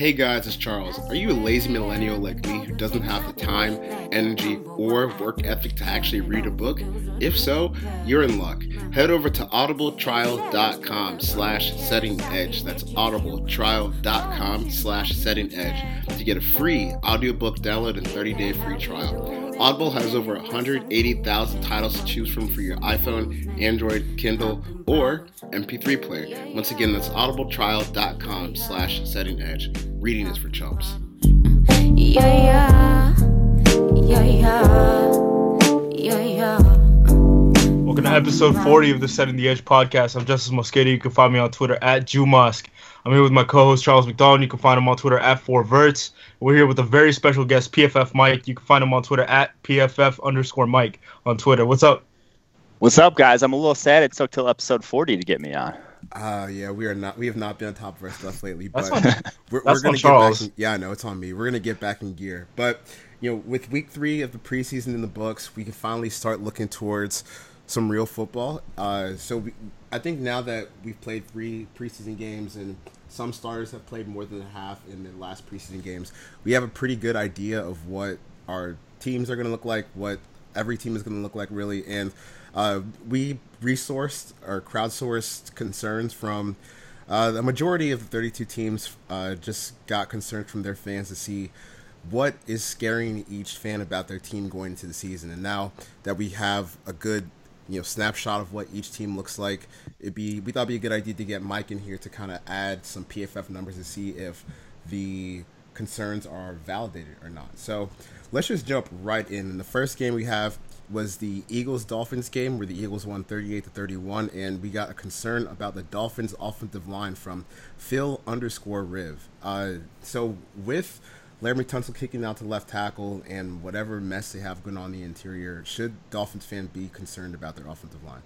Hey guys, it's Charles. Are you a lazy millennial like me who doesn't have the time, energy, or work ethic to actually read a book? If so, you're in luck. Head over to audibletrial.com slash setting edge. That's audibletrial.com slash setting edge to get a free audiobook download and 30-day free trial. Audible has over 180,000 titles to choose from for your iPhone, Android, Kindle, or MP3 player. Once again, that's audibletrial.com slash setting edge. Reading is for chumps. Yeah, yeah, yeah, yeah, yeah, yeah. Welcome to episode 40 of the Setting the Edge podcast. I'm Justice Mosqueda. You can find me on Twitter at JewMusk. I'm here with my co-host Charles McDonald. You can find him on Twitter at 4verts. We're here with a very special guest, PFF Mike. You can find him on Twitter at PFF underscore Mike on Twitter. What's up? What's up, guys? I'm a little sad it took till episode 40 to get me on. Uh yeah, we are not. We have not been on top of our stuff lately, but That's on- we're, that's we're gonna on get Charles. back. In, yeah, I know it's on me. We're gonna get back in gear, but you know, with week three of the preseason in the books, we can finally start looking towards some real football. Uh, so we, I think now that we've played three preseason games and some starters have played more than a half in the last preseason games, we have a pretty good idea of what our teams are going to look like, what every team is going to look like, really. And uh, we resourced or crowdsourced concerns from uh, the majority of the 32 teams. Uh, just got concerns from their fans to see what is scaring each fan about their team going into the season. And now that we have a good you know snapshot of what each team looks like, it'd be we thought it'd be a good idea to get Mike in here to kind of add some PFF numbers to see if the concerns are validated or not. So let's just jump right in. The first game we have was the Eagles Dolphins game where the Eagles won 38 to 31 and we got a concern about the Dolphins offensive line from Phil underscore Riv. Uh, so with Laremy Tunsil kicking out to left tackle and whatever mess they have going on the interior, should Dolphins fan be concerned about their offensive line?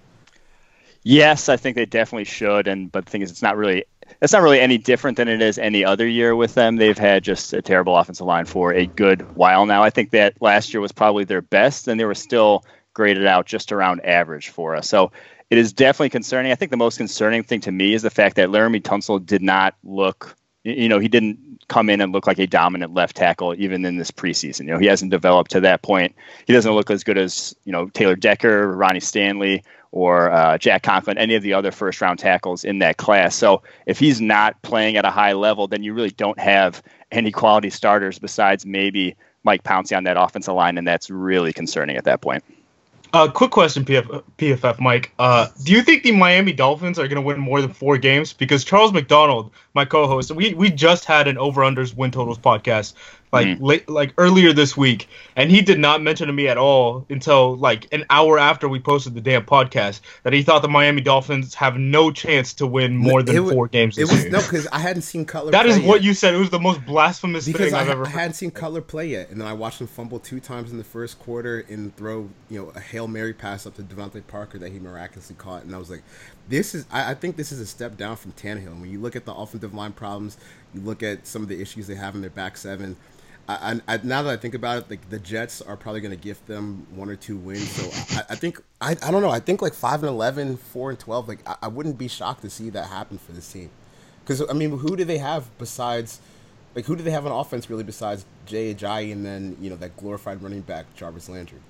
Yes, I think they definitely should. And but the thing is, it's not really it's not really any different than it is any other year with them. They've had just a terrible offensive line for a good while now. I think that last year was probably their best, and they were still graded out just around average for us. So it is definitely concerning. I think the most concerning thing to me is the fact that Laremy Tunsil did not look. You know, he didn't come in and look like a dominant left tackle even in this preseason. You know, he hasn't developed to that point. He doesn't look as good as you know Taylor Decker, Ronnie Stanley, or uh, Jack Conklin, any of the other first round tackles in that class. So if he's not playing at a high level, then you really don't have any quality starters besides maybe Mike Pouncey on that offensive line, and that's really concerning at that point. Uh, quick question, PF, PFF Mike. Uh, do you think the Miami Dolphins are going to win more than four games? Because Charles McDonald, my co-host, we, we just had an over/unders win totals podcast like Mhm. late, like earlier this week, and he did not mention to me at all until like an hour after we posted the damn podcast that he thought the Miami Dolphins have no chance to win more than It four games It this was year. no because I hadn't seen Cutler. that is play what yet. you said. It was the most blasphemous because thing I, I've ever Because I hadn't seen Cutler play yet, and then I watched him fumble two times in the first quarter and throw you know a hail mary pass up to DeVante Parker that he miraculously caught, and I was like, this is I, I think this is a step down from Tannehill. When you look at the offensive line problems, you look at some of the issues they have in their back seven. I, I, now that I think about it, like the Jets are probably going to gift them one or two wins. So I, I think I, I don't know. I think like five and 11, 4 and twelve. Like I, I wouldn't be shocked to see that happen for this team. Because I mean, who do they have besides? Like, who do they have on offense really besides Jay Ajayi and then you know that glorified running back Jarvis Landry?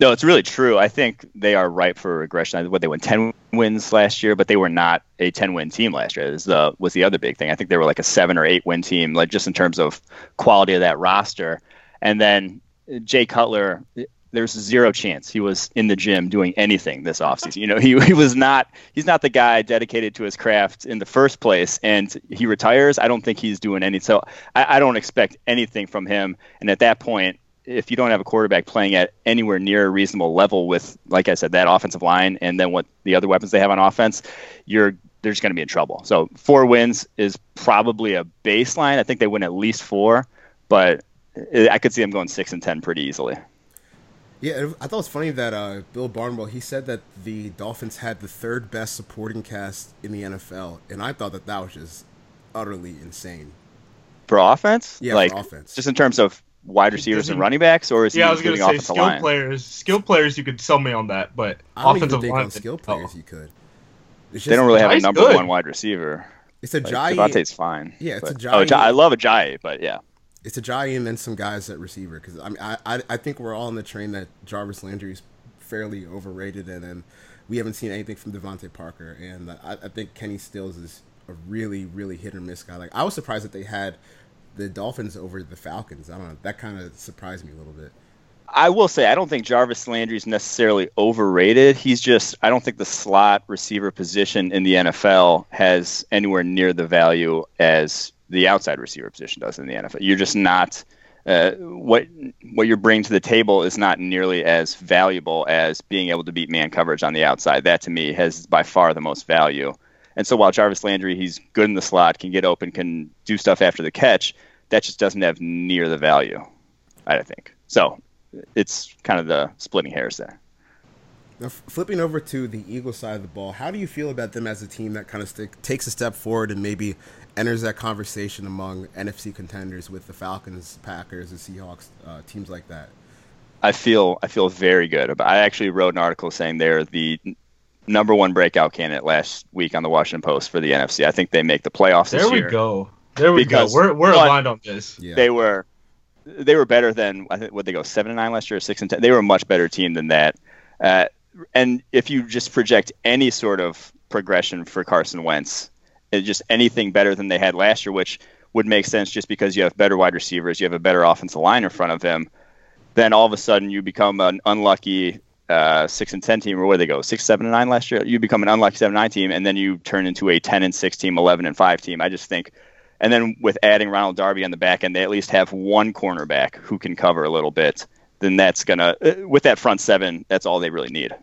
No, it's really true. I think they are ripe for regression. What they won ten wins last year, but they were not a ten win team last year. Is the was the other big thing. I think they were like a seven or eight win team, like just in terms of quality of that roster. And then uh, Jay Cutler, uh, there's zero chance he was in the gym doing anything this offseason. You know, he, he was not he's not the guy dedicated to his craft in the first place. And he retires. I don't think he's doing any so I, I don't expect anything from him. And at that point, if you don't have a quarterback playing at anywhere near a reasonable level with, like I said, that offensive line and then what the other weapons they have on offense, you're they're just going to be in trouble. So four wins is probably a baseline. I think they win at least four, but I could see them going six and ten pretty easily. Yeah, I thought it was funny that uh, Bill Barnwell he said that the Dolphins had the third best supporting cast in the NFL, and I thought that that was just utterly insane. For offense, Yeah, like for offense. just in terms of wide receivers and running backs, or is he yeah, I was gonna including say offensive skill line? players. Skill players, you could sell me on that, but I don't offensive even think line, on skill oh. players you could. It's They don't really have a number good. one wide receiver. It's a Like, Ajayi. DeVante's fine. Yeah, it's but, Ajayi. Oh, Aj- I love Ajayi, but yeah. It's Ajayi and then some guys at receiver because I mean I, I I think we're all on the train that Jarvis Landry is fairly overrated and then we haven't seen anything from DeVante Parker and I, I think Kenny Stills is a really really hit or miss guy. Like I was surprised that they had the Dolphins over the Falcons. I don't know that kind of surprised me a little bit. I will say I don't think Jarvis Landry's necessarily overrated. He's just I don't think the slot receiver position in the NFL has anywhere near the value as the outside receiver position does in the NFL. You're just not uh, what what you're bringing to the table is not nearly as valuable as being able to beat man coverage on the outside. That to me has by far the most value. And so while Jarvis Landry he's good in the slot, can get open, can do stuff after the catch, that just doesn't have near the value. I think so. It's kind of the splitting hairs there. Now, flipping over to the Eagles side of the ball, how do you feel about them as a team that kind of stick, takes a step forward and maybe enters that conversation among NFC contenders with the Falcons, Packers, the Seahawks, uh, teams like that? I feel I feel very good about. I actually wrote an article saying they're the number one breakout candidate last week on the Washington Post for the NFC. I think they make the playoffs this There we year. go. There we Because- go. We're we're But- aligned on this. Yeah. They were they were better than I think what they go seven and nine last year, or six and ten. They were a much better team than that. Uh, and if you just project any sort of progression for Carson Wentz, it just anything better than they had last year, which would make sense just because you have better wide receivers, you have a better offensive line in front of him. Then all of a sudden you become an unlucky uh, six and ten team, or where they go six, seven and nine last year. You become an unlucky seven nine team, and then you turn into a ten and six team, eleven and five team. I just think and then with adding Ronald Darby on the back end, they at least have one cornerback who can cover a little bit. Then that's gonna uh, with that front seven, that's all they really need.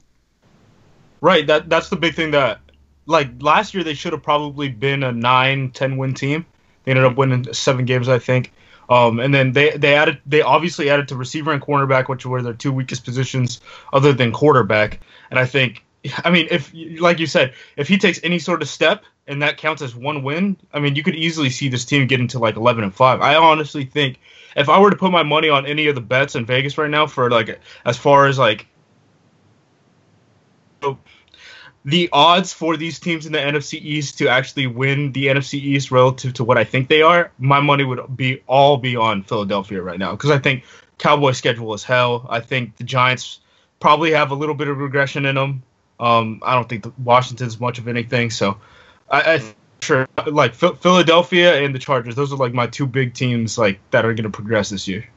Right. That that's the big thing that like last year they should have probably been a 9 10 win team. They ended up winning 7 games I think. Um, and then they they added they obviously added to receiver and cornerback which were their two weakest positions other than quarterback. And I think I mean if like you said, if he takes any sort of step and that counts as one win, I mean you could easily see this team get into like 11 and 5. I honestly think if I were to put my money on any of the bets in Vegas right now for like as far as like the odds for these teams in the NFC East to actually win the NFC East relative to what I think they are, my money would be all be on Philadelphia right now because I think Cowboys schedule is hell. I think the Giants probably have a little bit of regression in them. Um, I don't think the Washington's much of anything. So I, I sure like Phil- Philadelphia and the Chargers. Those are like my two big teams like that are going to progress this year.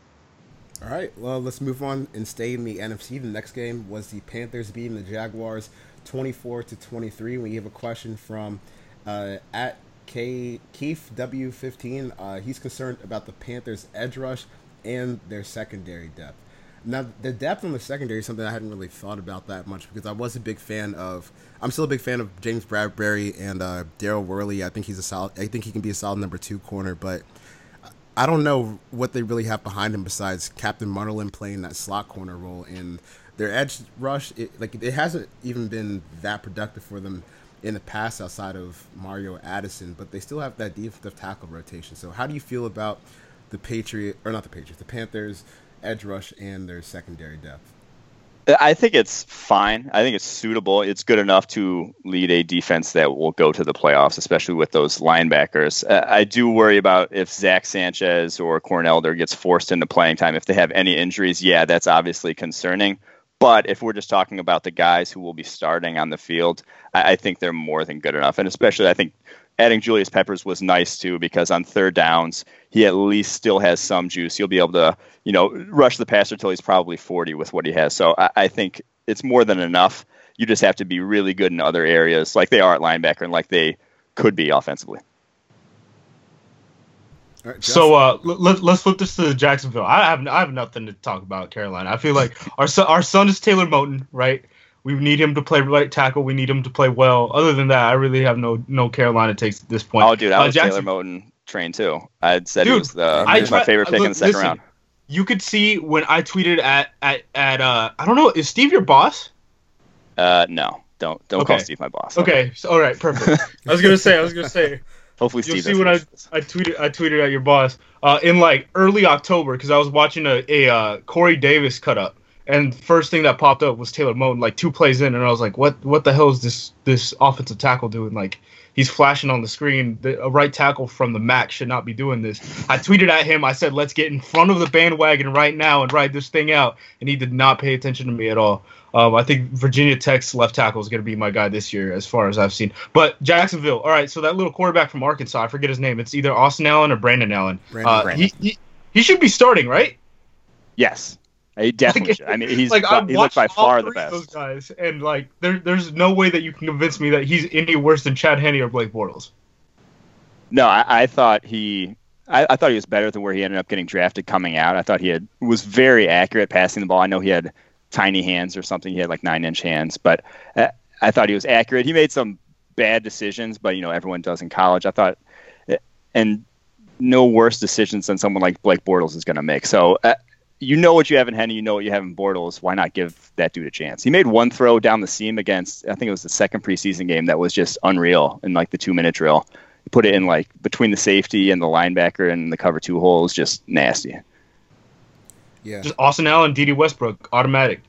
All right, well, let's move on and stay in the NFC. The next game was the Panthers beating the Jaguars 24 to 23. We have a question from uh, at K Keith W15. Uh, he's concerned about the Panthers' edge rush and their secondary depth. Now, the depth on the secondary is something I hadn't really thought about that much because I was a big fan of. I'm still a big fan of James Bradberry and uh, Daryl Worley. I think he's a solid. I think he can be a solid number two corner, but I don't know what they really have behind him besides Captain Munnerlyn playing that slot corner role. And their edge rush, it, like it hasn't even been that productive for them in the past outside of Mario Addison, but they still have that defensive tackle rotation. So how do you feel about the Patriot or not the Patriots, the Panthers edge rush and their secondary depth? I think it's fine. I think it's suitable. It's good enough to lead a defense that will go to the playoffs, especially with those linebackers. Uh, I do worry about if Zack Sanchez or Corn Elder gets forced into playing time. If they have any injuries, yeah, that's obviously concerning. But if we're just talking about the guys who will be starting on the field, I, I think they're more than good enough. And especially, I think adding Julius Peppers was nice too because on third downs he at least still has some juice. He'll be able to you know rush the passer till he's probably 40 with what he has. So I, I think it's more than enough. You just have to be really good in other areas, like they are at linebacker and like they could be offensively. All right, So uh, let, let's flip this to Jacksonville. I have I have nothing to talk about Carolina. I feel like our son, our son is Taylor Moton, right? We need him to play right tackle. We need him to play well. Other than that, I really have no no Carolina takes at this point. Oh, dude, I Uh, was Jackson- Taylor Moton trained too. I'd said he Dude, was the I he was my favorite pick in the second listen, round. You could see when I tweeted at at at uh I don't know is Steve your boss? Uh, no, don't don't call Okay. Steve my boss. Okay, so, all right, perfect. I was gonna say I was gonna say Hopefully, You'll Steve. see when I, listen to this. I tweeted I tweeted at your boss uh, in like early October because I was watching a, a uh, Corey Davis cut up and first thing that popped up was Taylor Moton like two plays in and I was like what what the hell is this this offensive tackle doing like he's flashing on the screen. The, a right tackle from the MAC should not be doing this. I tweeted at him. I said, "Let's get in front of the bandwagon right now and ride this thing out." And he did not pay attention to me at all. Um, I think Virginia Tech's left tackle is going to be my guy this year, as far as I've seen. But Jacksonville, all right. So that little quarterback from Arkansas, I forget his name. It's either Austin Allen or Brandon Allen. Brandon, uh, Brandon. He, he he should be starting, right? Yes, he definitely Like, should. I mean, he's like I he looks by all far the three of those best. guys, and like there, there's no way that you can convince me that he's any worse than Chad Henne or Blake Bortles. No, I, I thought he. I, I thought he was better than where he ended up getting drafted coming out. I thought he had was very accurate passing the ball. I know he had tiny hands or something. He had like nine inch hands, but uh, I thought he was accurate. He made some bad decisions, but you know everyone does in college. I thought, uh, and no worse decisions than someone like Blake Bortles is going to make. So. Uh, you know what you have in Henne, you know what you have in Bortles. Why not give that dude a chance? He made one throw down the seam against, I think it was the second preseason game that was just unreal in like the two minute drill put it in like between the safety and the linebacker and the cover two holes, just nasty. Yeah, Just Austin Allen, Dede Westbrook, automatic.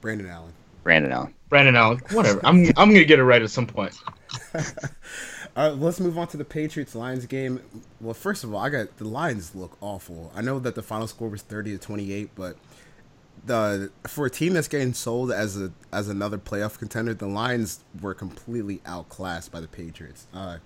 Brandon Allen. Brandon Allen. Brandon Allen, whatever. I'm I'm gonna get it right at some point. All right, let's move on to the Patriots Lions game. Well, first of all, I got the Lions look awful. I know that the final score was thirty to twenty eight, but the for a team that's getting sold as a as another playoff contender, the Lions were completely outclassed by the Patriots. Uh,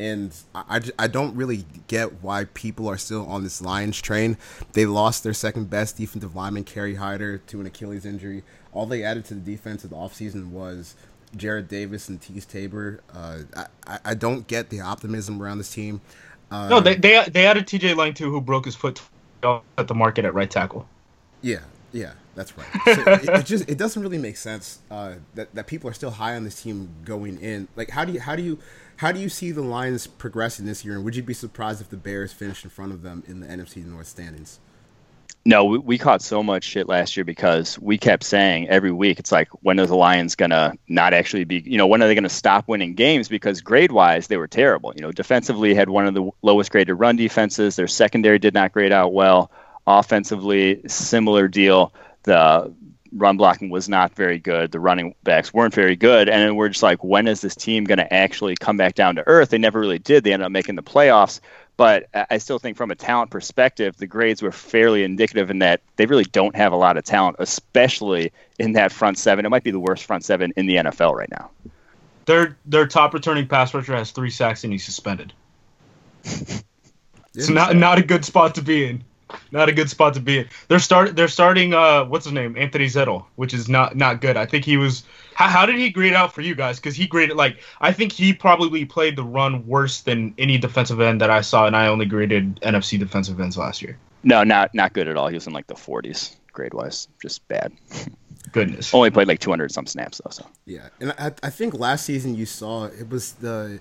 and I, I, I don't really get why people are still on this Lions train. They lost their second best defensive lineman, Kerry Hyder, to an Achilles injury. All they added to the defense of the offseason was Jarrad Davis and Teez Tabor. Uh, I, I- I don't get the optimism around this team. Uh, No, they they they added T.J. Lang too, who broke his foot at the market at right tackle. Yeah, yeah, that's right. So it, it just it doesn't really make sense uh, that that people are still high on this team going in. Like, how do you how do you how do you see the Lions progressing this year? And would you be surprised if the Bears finished in front of them in the NFC North standings? No, we, we caught so much shit last year because we kept saying every week, it's like, when are the Lions going to not actually be, you know, when are they going to stop winning games? Because grade wise, they were terrible. You know, defensively had one of the lowest graded run defenses. Their secondary did not grade out well. Offensively, similar deal. The run blocking was not very good. The running backs weren't very good. And then we're just like, when is this team going to actually come back down to earth? They never really did. They ended up making the playoffs. But I I still think from a talent perspective, the grades were fairly indicative in that they really don't have a lot of talent, especially in that front seven. It might be the worst front seven in the NFL right now. Their their top returning pass rusher has three sacks and he's suspended. It's not not a good spot to be in. Not a good spot to be in. They're start they're starting uh what's his name Anthony Zettel, which is not not good. I think he was. How, how did he grade out for you guys? Because he graded like I think he probably played the run worse than any defensive end that I saw, and I only graded NFC defensive ends last year. No, not not good at all. He was in like the 40s grade wise, just bad. Goodness. Only played like 200 some snaps though. So Yeah, and I, I think last season you saw it was the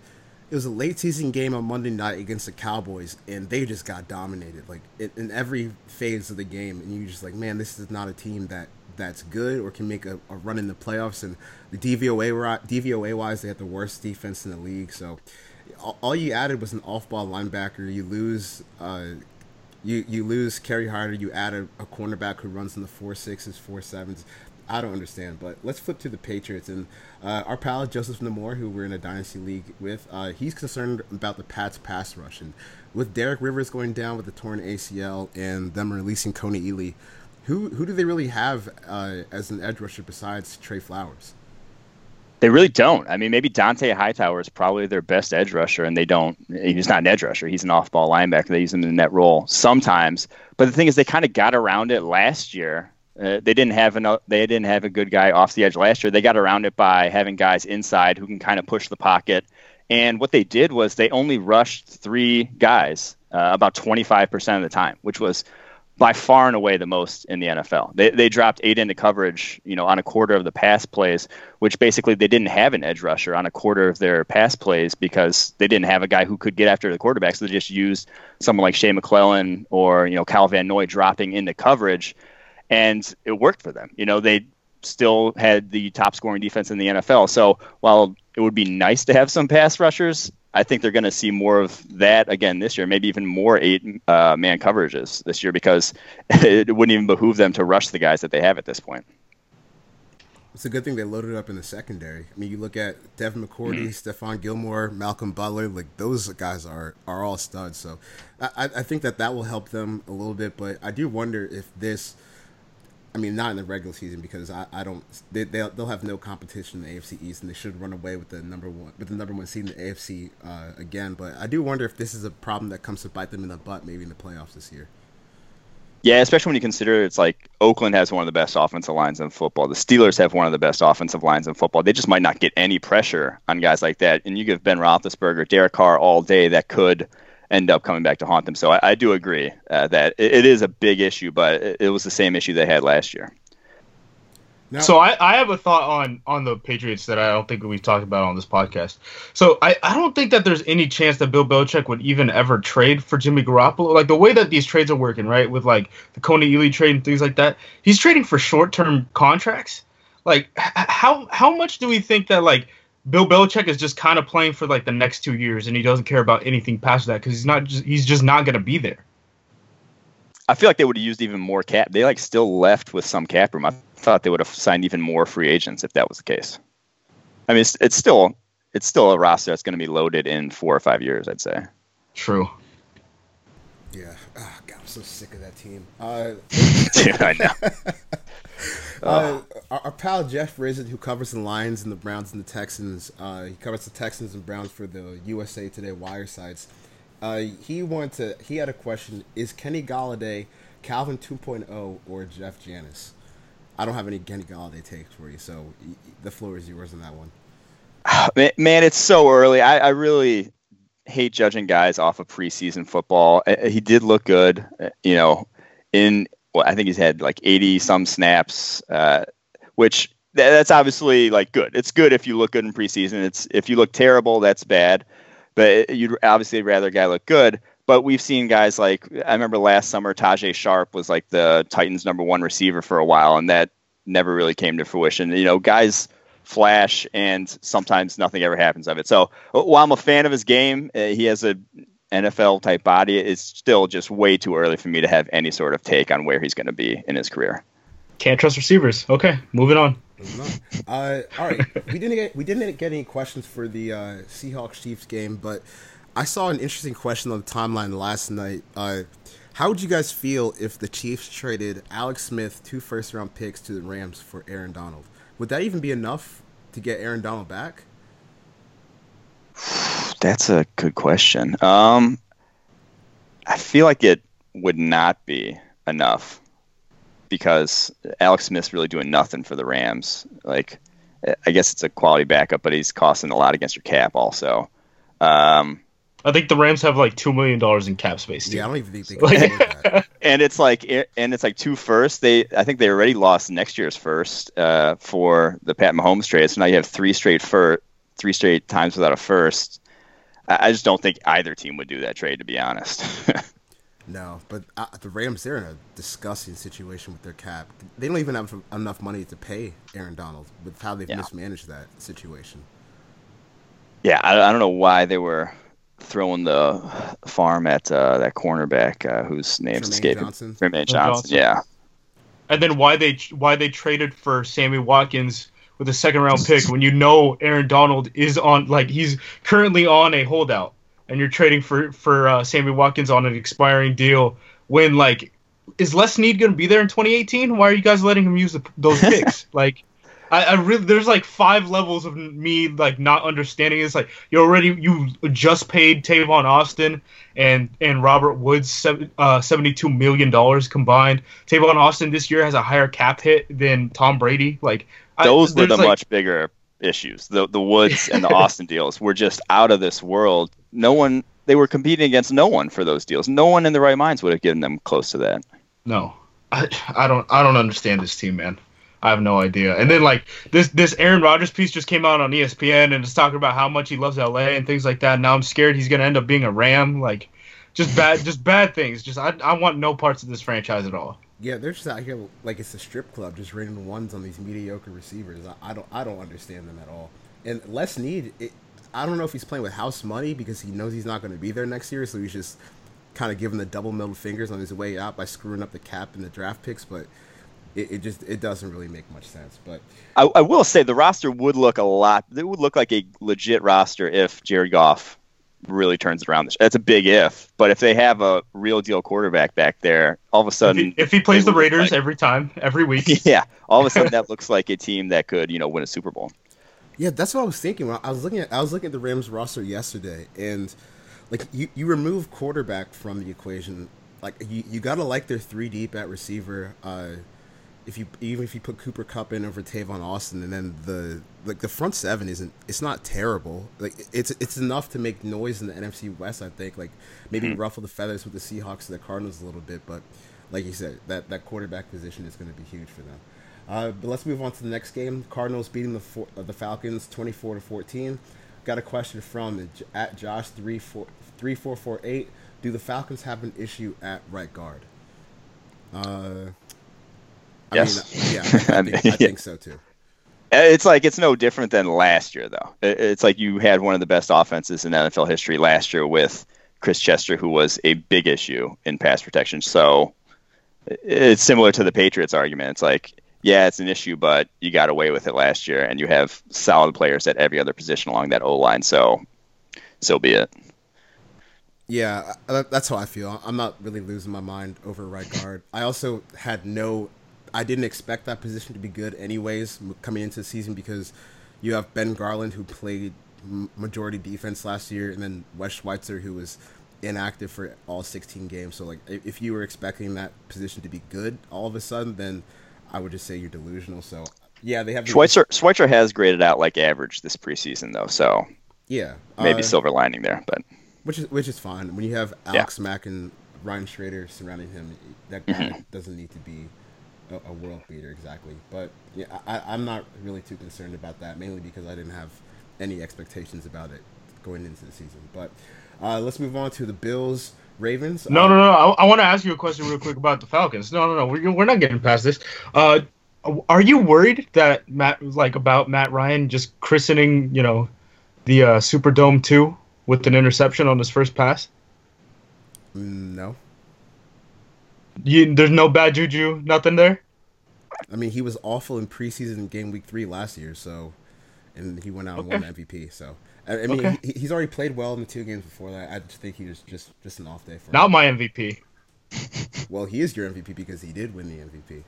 it was a late season game on Monday night against the Cowboys, and they just got dominated like in, in every phase of the game, and you're just like, man, this is not a team that that's good or can make a, a run in the playoffs. And the DVOA DVOA wise, they had the worst defense in the league. So all, you added was an off ball linebacker. You lose. Uh, you, you lose Kerry Hyder. You add a, a cornerback who runs in the four sixes, four sevens. I don't understand, but let's flip to the Patriots and uh, our pal Joseph Namor, who we're in a dynasty league with. Uh, he's concerned about the Pats' pass rush, and with Derek Rivers going down with the torn ACL and them releasing Kony Ealy, who who do they really have uh, as an edge rusher besides Trey Flowers? They really don't. I mean, maybe Dont'a Hightower is probably their best edge rusher, and they don't. He's not an edge rusher. He's an off-ball linebacker. They use him in that role sometimes. But the thing is, they kind of got around it last year. Uh, they didn't have an, They didn't have a good guy off the edge last year. They got around it by having guys inside who can kind of push the pocket. And what they did was they only rushed three guys uh, about 25% of the time, which was by far and away the most in the NFL. They, they dropped eight into coverage, you know, on a quarter of the pass plays, which basically they didn't have an edge rusher on a quarter of their pass plays because they didn't have a guy who could get after the quarterback. So they just used someone like Shea McClellin or you know Kyle Van Noy dropping into coverage, and it worked for them. You know, they still had the top scoring defense in the NFL. So while it would be nice to have some pass rushers, I think they're going to see more of that again this year, maybe even more eight uh, man coverages this year because it wouldn't even behoove them to rush the guys that they have at this point. It's a good thing they loaded up in the secondary. I mean, you look at Devin McCourty, Mm-hmm. Stephon Gilmore, Malcolm Butler. Like those guys are are all studs. So I, I think that that will help them a little bit. But I do wonder if this. I mean, not in the regular season because I, I don't. They they'll, they'll have no competition in the AFC East, and they should run away with the number one with the number one seed in the AFC uh, again. But I do wonder if this is a problem that comes to bite them in the butt, maybe in the playoffs this year. Yeah, especially when you consider it's like Oakland has one of the best offensive lines in football. The Steelers have one of the best offensive lines in football. They just might not get any pressure on guys like that. And you give Ben Roethlisberger, Derek Carr all day, that could end up coming back to haunt them. So I, I do agree uh, that it, it is a big issue, but it, it was the same issue they had last year. Now, So I, I have a thought on on the Patriots that I don't think we've talked about on this podcast. So I, I don't think that there's any chance that Bill Belichick would even ever trade for Jimmy Garoppolo. Like the way that these trades are working, right? With like the Kony Ealy trade and things like that, he's trading for short term contracts. Like h- how how much do we think that like Bill Belichick is just kind of playing for like the next two years and he doesn't care about anything past that because he's not just he's just not gonna be there. I feel like they would have used even more cap. They like still left with some cap room. I thought they would have signed even more free agents if that was the case. I mean, it's, it's still it's still a roster that's going to be loaded in four or five years. I'd say. True. yeah, oh, God, I'm so sick of that team. Uh, Dude, I know. Uh, our, our pal Jeff Risdon, who covers the Lions and the Browns and the Texans, uh, he covers the Texans and Browns for the USA Today wire sites. Uh, he wanted to. He had a question: Is Kenny Golladay Calvin 2.0 or Jeff Janis? I don't have any Kenny Golladay takes for you, so y- y- the floor is yours on that one. Man- Man, it's so early. I, I really hate judging guys off of preseason football. Uh, He did look good, uh, you know. In well, I think he's had like eighty some snaps, uh, which tha- that's obviously like good. It's good if you look good in preseason. It's if you look terrible, that's bad. But you'd obviously rather a guy look good. But we've seen guys like I remember last summer, Tajaé Sharpe was like the Titans' number one receiver for a while, and that never really came to fruition. You know, guys flash and sometimes nothing ever happens of it. So while I'm a fan of his game, uh, he has a NFL type body. It's still just way too early for me to have any sort of take on where he's going to be in his career. Can't trust receivers. Okay, moving on. Moving on. Uh, all right, we didn't get we didn't get any questions for the uh, Seahawks Chiefs game, but I saw an interesting question on the timeline last night. Uh, how would you guys feel if the Chiefs traded Alex Smith two first round picks to the Rams for Aaron Donald? Would that even be enough to get Aaron Donald back? That's a good question. Um, I feel like it would not be enough because Alex Smith's really doing nothing for the Rams. Like, I guess it's a quality backup, but he's costing a lot against your cap also. Um, I think the Rams have like two million dollars in cap space. Too. Yeah, I don't even think they can afford that. and it's like and it's like two first. They I think they already lost next year's first uh, for the Pat Mahomes trade. So now you have three straight for three straight times without a first. I I just don't think either team would do that trade, to be honest. No, but uh, the Rams they're in a disgusting situation with their cap. They don't even have enough money to pay Aaron Donald with how they've Yeah. mismanaged that situation. yeah, I, I don't know why they were throwing the farm at uh, that cornerback uh, whose name's Trumaine escaping. Johnson. Trumaine Johnson. Johnson. Yeah. And then why they why they traded for Sammy Watkins with a second round pick when you know Aaron Donald is on like he's currently on a holdout and you're trading for for uh, Sammy Watkins on an expiring deal when like is Les Snead going to be there in 2018? Why are you guys letting him use the, those picks? like I, I really there's like five levels of me like not understanding. It's like you already you just paid Tavon Austin and and Robert Woods seven, uh, 72 million dollars combined. Tavon Austin this year has a higher cap hit than Tom Brady. Like I- Those were the like- much bigger issues. The the Woods and the Austin deals were just out of this world. No one they were competing against no one for those deals. No one in the right minds would have given them close to that. No, I, I don't I don't understand this team, man. I have no idea. And then like this this Aaron Rodgers piece just came out on ESPN and it's talking about how much he loves LA and things like that. Now I'm scared he's gonna end up being a Ram. Like just bad just bad things. Just I I want no parts of this franchise at all. Yeah, they're just out here like it's a strip club, just raining ones on these mediocre receivers. I, I don't, I don't understand them at all. And Les Snead, it, I don't know if he's playing with house money because he knows he's not going to be there next year, so he's just kind of giving the double middle fingers on his way out by screwing up the cap and the draft picks. But it, it just it doesn't really make much sense. But I, I will say the roster would look a lot. It would look like a legit roster if Jared Goff really turns it around. That's a big if. But if they have a real deal quarterback back there, all of a If sudden, he, if he plays the Raiders like- every time, every week, yeah, all of a sudden that looks like a team that could you know win a Super Bowl. Yeah, that's what I was thinking. I was looking at I was looking at the Rams roster yesterday, and like you, you remove quarterback from the equation. Like you, you gotta like their three deep at receiver. Uh, if you even if you put Cooper Kupp in over Tavon Austin, and then the like the front seven isn't it's not terrible. Like it's it's enough to make noise in the NFC West. I think like maybe ruffle the feathers with the Seahawks and the Cardinals a little bit, but like you said, that that quarterback position is going to be huge for them. Uh, but let's move on to the next game. Cardinals beating the four, uh, the Falcons twenty four to fourteen. Got a question from at Josh three four three four four eight. Do the Falcons have an issue at right guard? Uh, I Yes. mean, yeah, I, I, I mean, think, I think so too. Uh, It's like it's no different than last year, though. It's like you had one of the best offenses in NFL history last year with Chris Chester, who was a big issue in pass protection. So it's similar to the Patriots argument. It's like, yeah, it's an issue, but you got away with it last year, and you have solid players at every other position along that O line. So, so be it. Yeah, that's how I feel. I'm not really losing my mind over right guard. I also had no, I didn't expect that position to be good anyways coming into the season because you have Ben Garland who played majority defense last year, and then Wes Schweitzer who was inactive for all 16 games. So like, if you were expecting that position to be good all of a sudden, then I would just say you're delusional. So yeah, they have the- Schweitzer Schweitzer has graded out like average this preseason, though. So Yeah, maybe uh, silver lining there, but which is which is fine when you have Alex Mack and Ryan Schraeder surrounding him. That guy doesn't need to be a, world beater exactly. But yeah, I, I'm not really too concerned about that, mainly because I didn't have any expectations about it going into the season. But uh, let's move on to the Bills Ravens. No, Uh, no, no. I, I want to ask you a question real quick about the Falcons. No, no, no. We're, we're not getting past this. Uh, are you worried that Matt, like, about Matt Ryan just christening, you know, the uh, Superdome two with an interception on his first pass? mm, No, You, there's no bad juju, nothing there. I mean he was awful in preseason game week three last year, so and he went out and won MVP. So I, I mean Okay. he, he's already played well in the two games before that. I just think he was just just an off day for him. Not my MVP. Well, he is your MVP because he did win the MVP.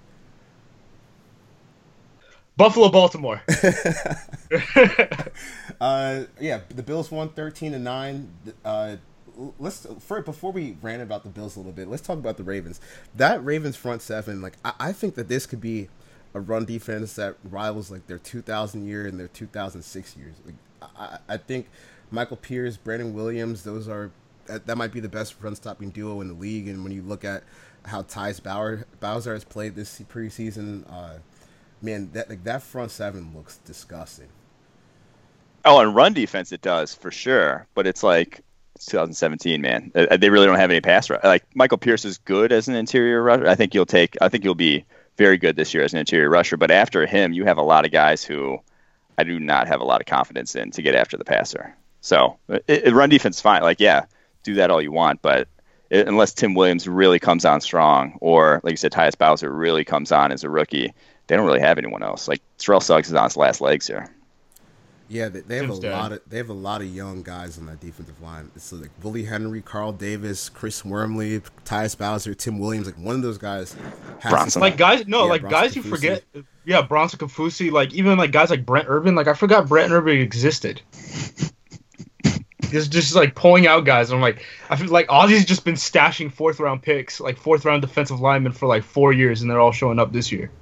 Buffalo, Baltimore. Uh, yeah, the Bills won thirteen to nine. Uh, let's for before we rant about the Bills a little bit, let's talk about the Ravens. That Ravens front seven, like I, I think that this could be a run defense that rivals like their 2000 year and their 2006 years. Like I, I think Michael Pierce, Brandon Williams, those are that, that might be the best run stopping duo in the league. And when you look at how Tyus Bauer Bowser has played this preseason, uh, man, that like that front seven looks disgusting. Oh, and run defense it does for sure, but it's like 2017, man. Uh, They really don't have any pass rush. Like Michael Pierce is good as an interior rusher. I think you'll take. I think you'll be very good this year as an interior rusher. But after him, you have a lot of guys who I do not have a lot of confidence in to get after the passer. So it, it, run defense fine. Like yeah, do that all you want, but it, unless Tim Williams really comes on strong, or like you said, Tyus Bowser really comes on as a rookie, they don't really have anyone else. Like Terrell Suggs is on his last legs here. Yeah, they, they have Tim's a dead. lot of they have a lot of young guys on that defensive line. It's like Willie Henry, Carl Davis, Chris Wormley, Tyus Bowser, Tim Williams. Like one of those guys has Bronson. Like guys, no, Yeah, like Bronson guys you forget. Yeah, Bronson Kaufusi. Like even like guys like Brent Urban. Like I forgot Brent Urban existed. Just just like pulling out guys. I'm like, I feel like Ozzie's just been stashing fourth round picks, like fourth round defensive linemen for like four years, and they're all showing up this year.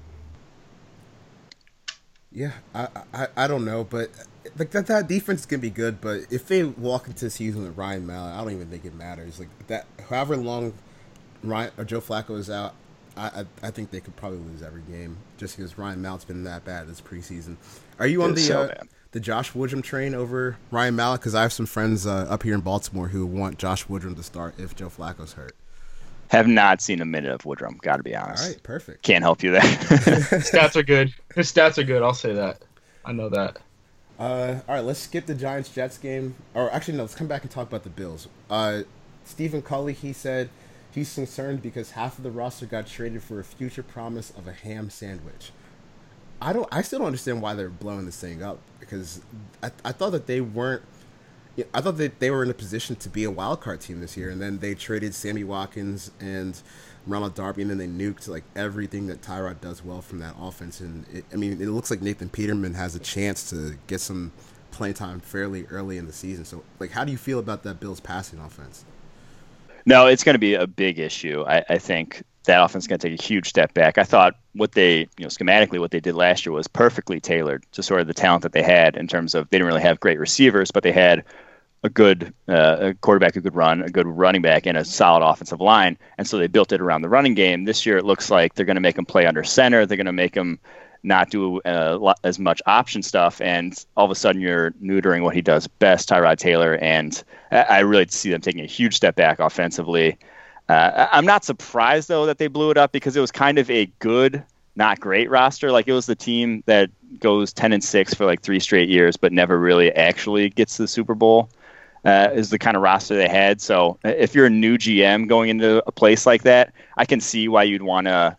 yeah, I, I I don't know, but like that that defense can be good. But if they walk into the season with Ryan Mallett, I don't even think it matters. Like that, however long Ryan or Joe Flacco is out, I I, I think they could probably lose every game just because Ryan Mallett's been that bad this preseason. Are you on the so uh, the Josh Woodrum train over Ryan Mallett? Because I have some friends uh, up here in Baltimore who want Josh Woodrum to start if Joe Flacco's hurt. Have not seen a minute of Woodrum. Got to be honest. right, perfect. Can't help you there. Stats are good. His stats are good. I'll say that. I know that. Uh, all right, let's skip the Giants Jets game. Or actually, no, let's come back and talk about the Bills. Uh, Stephen Cully, he said he's concerned because half of the roster got traded for a future promise of a ham sandwich. I don't. I still don't understand why they're blowing this thing up because I, I thought that they weren't. I thought that they were in a position to be a wild card team this year, and then they traded Sammy Watkins and Ronald Darby, and then they nuked like everything that Tyrod does well from that offense. And it, I mean, it looks like Nathan Peterman has a chance to get some playing time fairly early in the season. So, like, how do you feel about that Bills passing offense? No, it's going to be a big issue. I, I think that offense is going to take a huge step back. I thought what they, you know, schematically what they did last year was perfectly tailored to sort of the talent that they had in terms of they didn't really have great receivers, but they had a good uh, quarterback who could run, a good running back, and a solid offensive line. And so they built it around the running game. This year, it looks like they're going to make him play under center. They're going to make him not do uh, as much option stuff, and all of a sudden you're neutering what he does best, Tyrod Taylor. And I really see them taking a huge step back offensively. Uh, I'm not surprised though that they blew it up because it was kind of a good, not great roster. Like it was the team that goes 10 and six for like three straight years, but never really actually gets to the Super Bowl uh, is the kind of roster they had. So uh, if you're a new GM going into a place like that, I can see why you'd want to.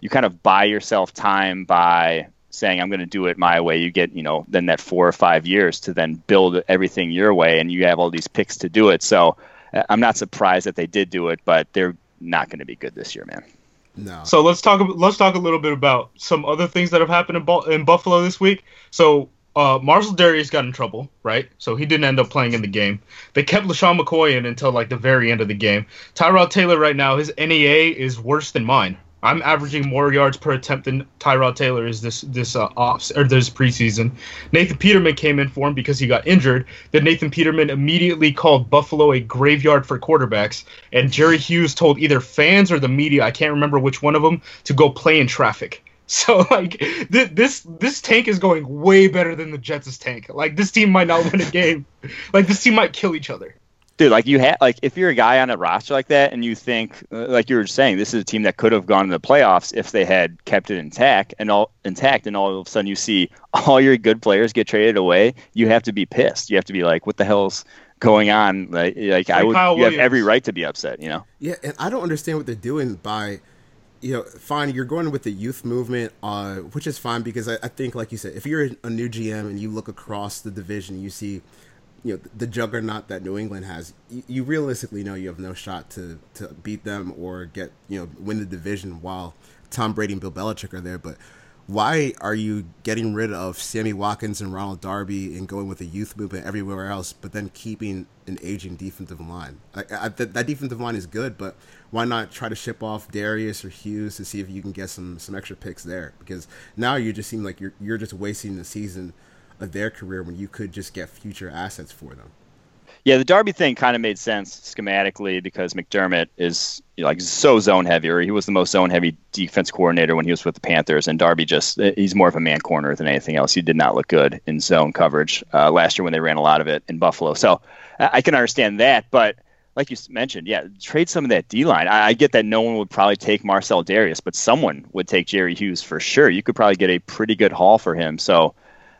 You kind of buy yourself time by saying I'm going to do it my way. You get you know then that four or five years to then build everything your way, and you have all these picks to do it. So uh, I'm not surprised that they did do it, but they're not going to be good this year, man. No. So let's talk. Let's talk a little bit about some other things that have happened in, in Buffalo this week. So uh, Marcell Dareus got in trouble, right? So he didn't end up playing in the game. They kept LeSean McCoy in until like the very end of the game. Tyrod Taylor right now, his NEA is worse than mine. I'm averaging more yards per attempt than Tyrod Taylor is this this uh, off or this preseason. Nathan Peterman came in for him because he got injured. Then Nathan Peterman immediately called Buffalo a graveyard for quarterbacks, and Jerry Hughes told either fans or the media, I can't remember which one of them, to go play in traffic. So like th- this this tank is going way better than the Jets' tank. Like this team might not win a game. like this team might kill each other. Dude, like you had like if you're a guy on a roster like that and you think uh, like you were saying this is a team that could have gone to the playoffs if they had kept it intact and all intact and all of a sudden you see all your good players get traded away, you have to be pissed. You have to be like what the hell's going on? Like like, like I would Kyle you Williams. have every right to be upset, you know. Yeah, and I don't understand what they're doing by you know, fine, you're going with the youth movement, uh, which is fine because I, I, think, like you said, if you're a new GM and you look across the division, you see, you know, the juggernaut that New England has, you, you realistically know you have no shot to, to beat them or get, you know, win the division while Tom Brady and Bill Belichick are there. But why are you getting rid of Sammy Watkins and Ronald Darby and going with a youth movement everywhere else, but then keeping an aging defensive line? I, I, that, that defensive line is good, but why not try to ship off Dareus or Hughes to see if you can get some some extra picks there? Because now you just seem like you're you're just wasting the season of their career when you could just get future assets for them. Yeah, the Darby thing kind of made sense schematically because McDermott is like so zone heavy, or he was the most zone heavy defense coordinator when he was with the Panthers, and Darby just he's more of a man corner than anything else. He did not look good in zone coverage uh, last year when they ran a lot of it in Buffalo. So I can understand that, but like you mentioned, yeah, trade some of that D line. I, I, get that no one would probably take Marcell Dareus, but someone would take Jerry Hughes for sure. You could probably get a pretty good haul for him. So,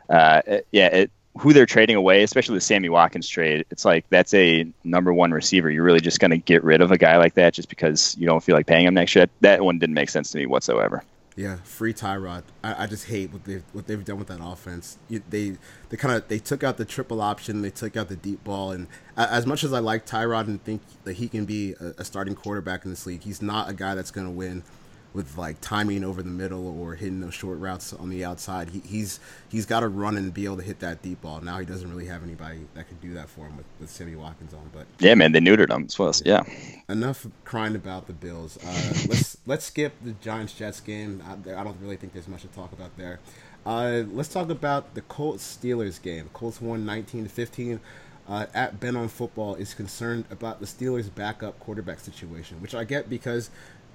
uh, yeah, it, who they're trading away, especially the Sammy Watkins trade, it's like that's a number one receiver. You're really just going to get rid of a guy like that just because you don't feel like paying him next year. That one didn't make sense to me whatsoever. Yeah, free Tyrod. I, I just hate what they've what they've done with that offense. You, they they kind of they took out the triple option, they took out the deep ball, and as much as I like Tyrod and think that he can be a, a starting quarterback in this league, he's not a guy that's going to win with like timing over the middle or hitting those short routes on the outside. He, he's he's got to run and be able to hit that deep ball. Now he doesn't really have anybody that could do that for him with, with Sammy Watkins on. But yeah, man, they neutered him as well. Yeah. Enough crying about the Bills. Uh, let's let's skip the Giants Jets game. I, I, don't really think there's much to talk about there. Uh, let's talk about the Colts Steelers game. Colts won 19 to 15. Uh, at Ben on Football is concerned about the Steelers' backup quarterback situation, which I get because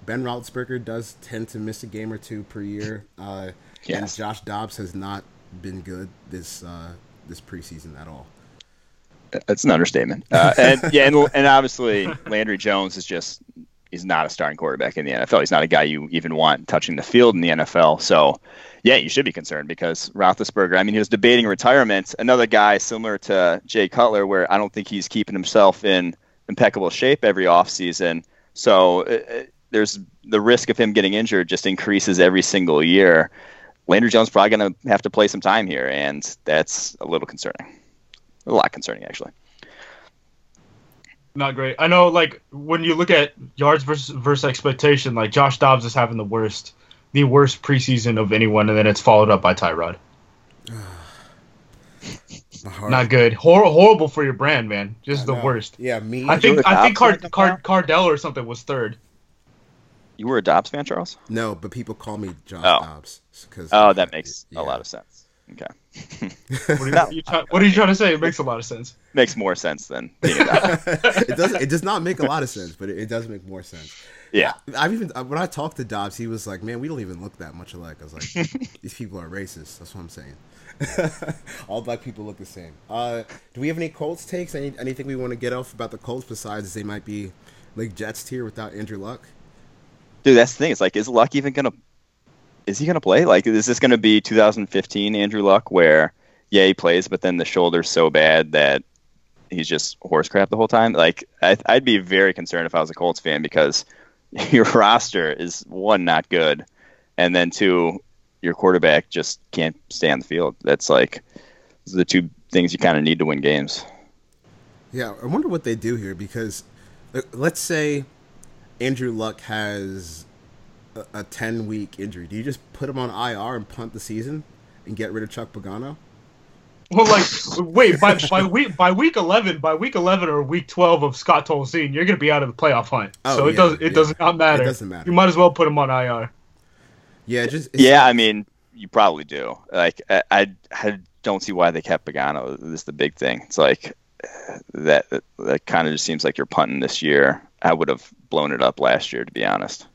Ben Roethlisberger does tend to miss a game or two per year, uh, yes. and Josh Dobbs has not been good this uh, this preseason at all. That's an understatement. Uh, and yeah, and, and obviously Landry Jones is just he's not a starting quarterback in the NFL. He's not a guy you even want touching the field in the NFL. So, yeah, you should be concerned because Roethlisberger. I mean, he was debating retirement. Another guy similar to Jay Cutler, where I don't think he's keeping himself in impeccable shape every offseason So uh, uh, there's the risk of him getting injured just increases every single year. Landry Jones probably going to have to play some time here, and that's a little concerning. A lot concerning, actually. Not great. I know, like when you look at yards versus versus expectation, like Josh Dobbs is having the worst, the worst preseason of anyone, and then it's followed up by Tyrod. My. Not good. Hor- horrible for your brand, man. Just I the know. worst. Yeah, me. I think You're a I think Dobbs Card, Card, Cardell or something was third. You were a Dobbs fan, Charles? no, but people call me Josh Oh. Dobbs. Cause Oh, that makes yeah. a lot of sense. Okay. What are, you, what you try- what are you trying to say? It makes a lot of sense. makes more sense than being a Dobbs. it does. It does not make a lot of sense, but it, it does make more sense. yeah. I've even when I talked to Dobbs, he was like, "Man, we don't even look that much alike." I was like, "These people are racist." That's what I'm saying. All black people look the same. Uh, do we have any Colts takes? Any anything we want to get off about the Colts besides they might be like Jets tier without Andrew Luck? Dude, that's the thing. It's like, is Luck even gonna? Is he gonna play? Like, is this gonna be 2015 Andrew Luck, where yeah he plays, but then the shoulder's so bad that he's just horse crap the whole time? Like, I, I'd be very concerned if I was a Colts fan because your roster is one not good, and then two, your quarterback just can't stay on the field. That's like the two things you kind of need to win games. Yeah, I wonder what they do here because uh, let's say Andrew Luck has a, a 10 week injury. Do you just put him on IR and punt the season and get rid of Chuck Pagano? Well, like, wait, by, by week by week eleven, by week eleven or week twelve of Scott Tolzien, you're gonna be out of the playoff hunt. Oh, so it yeah, does it yeah. does not matter. It doesn't matter. You might as well put him on IR. Yeah, just it's- Yeah, I mean, you probably do. Like, I, I, I don't see why they kept Pagano. This is the big thing. It's like that. That, that kind of just seems like you're punting this year. I would have blown it up last year, to be honest.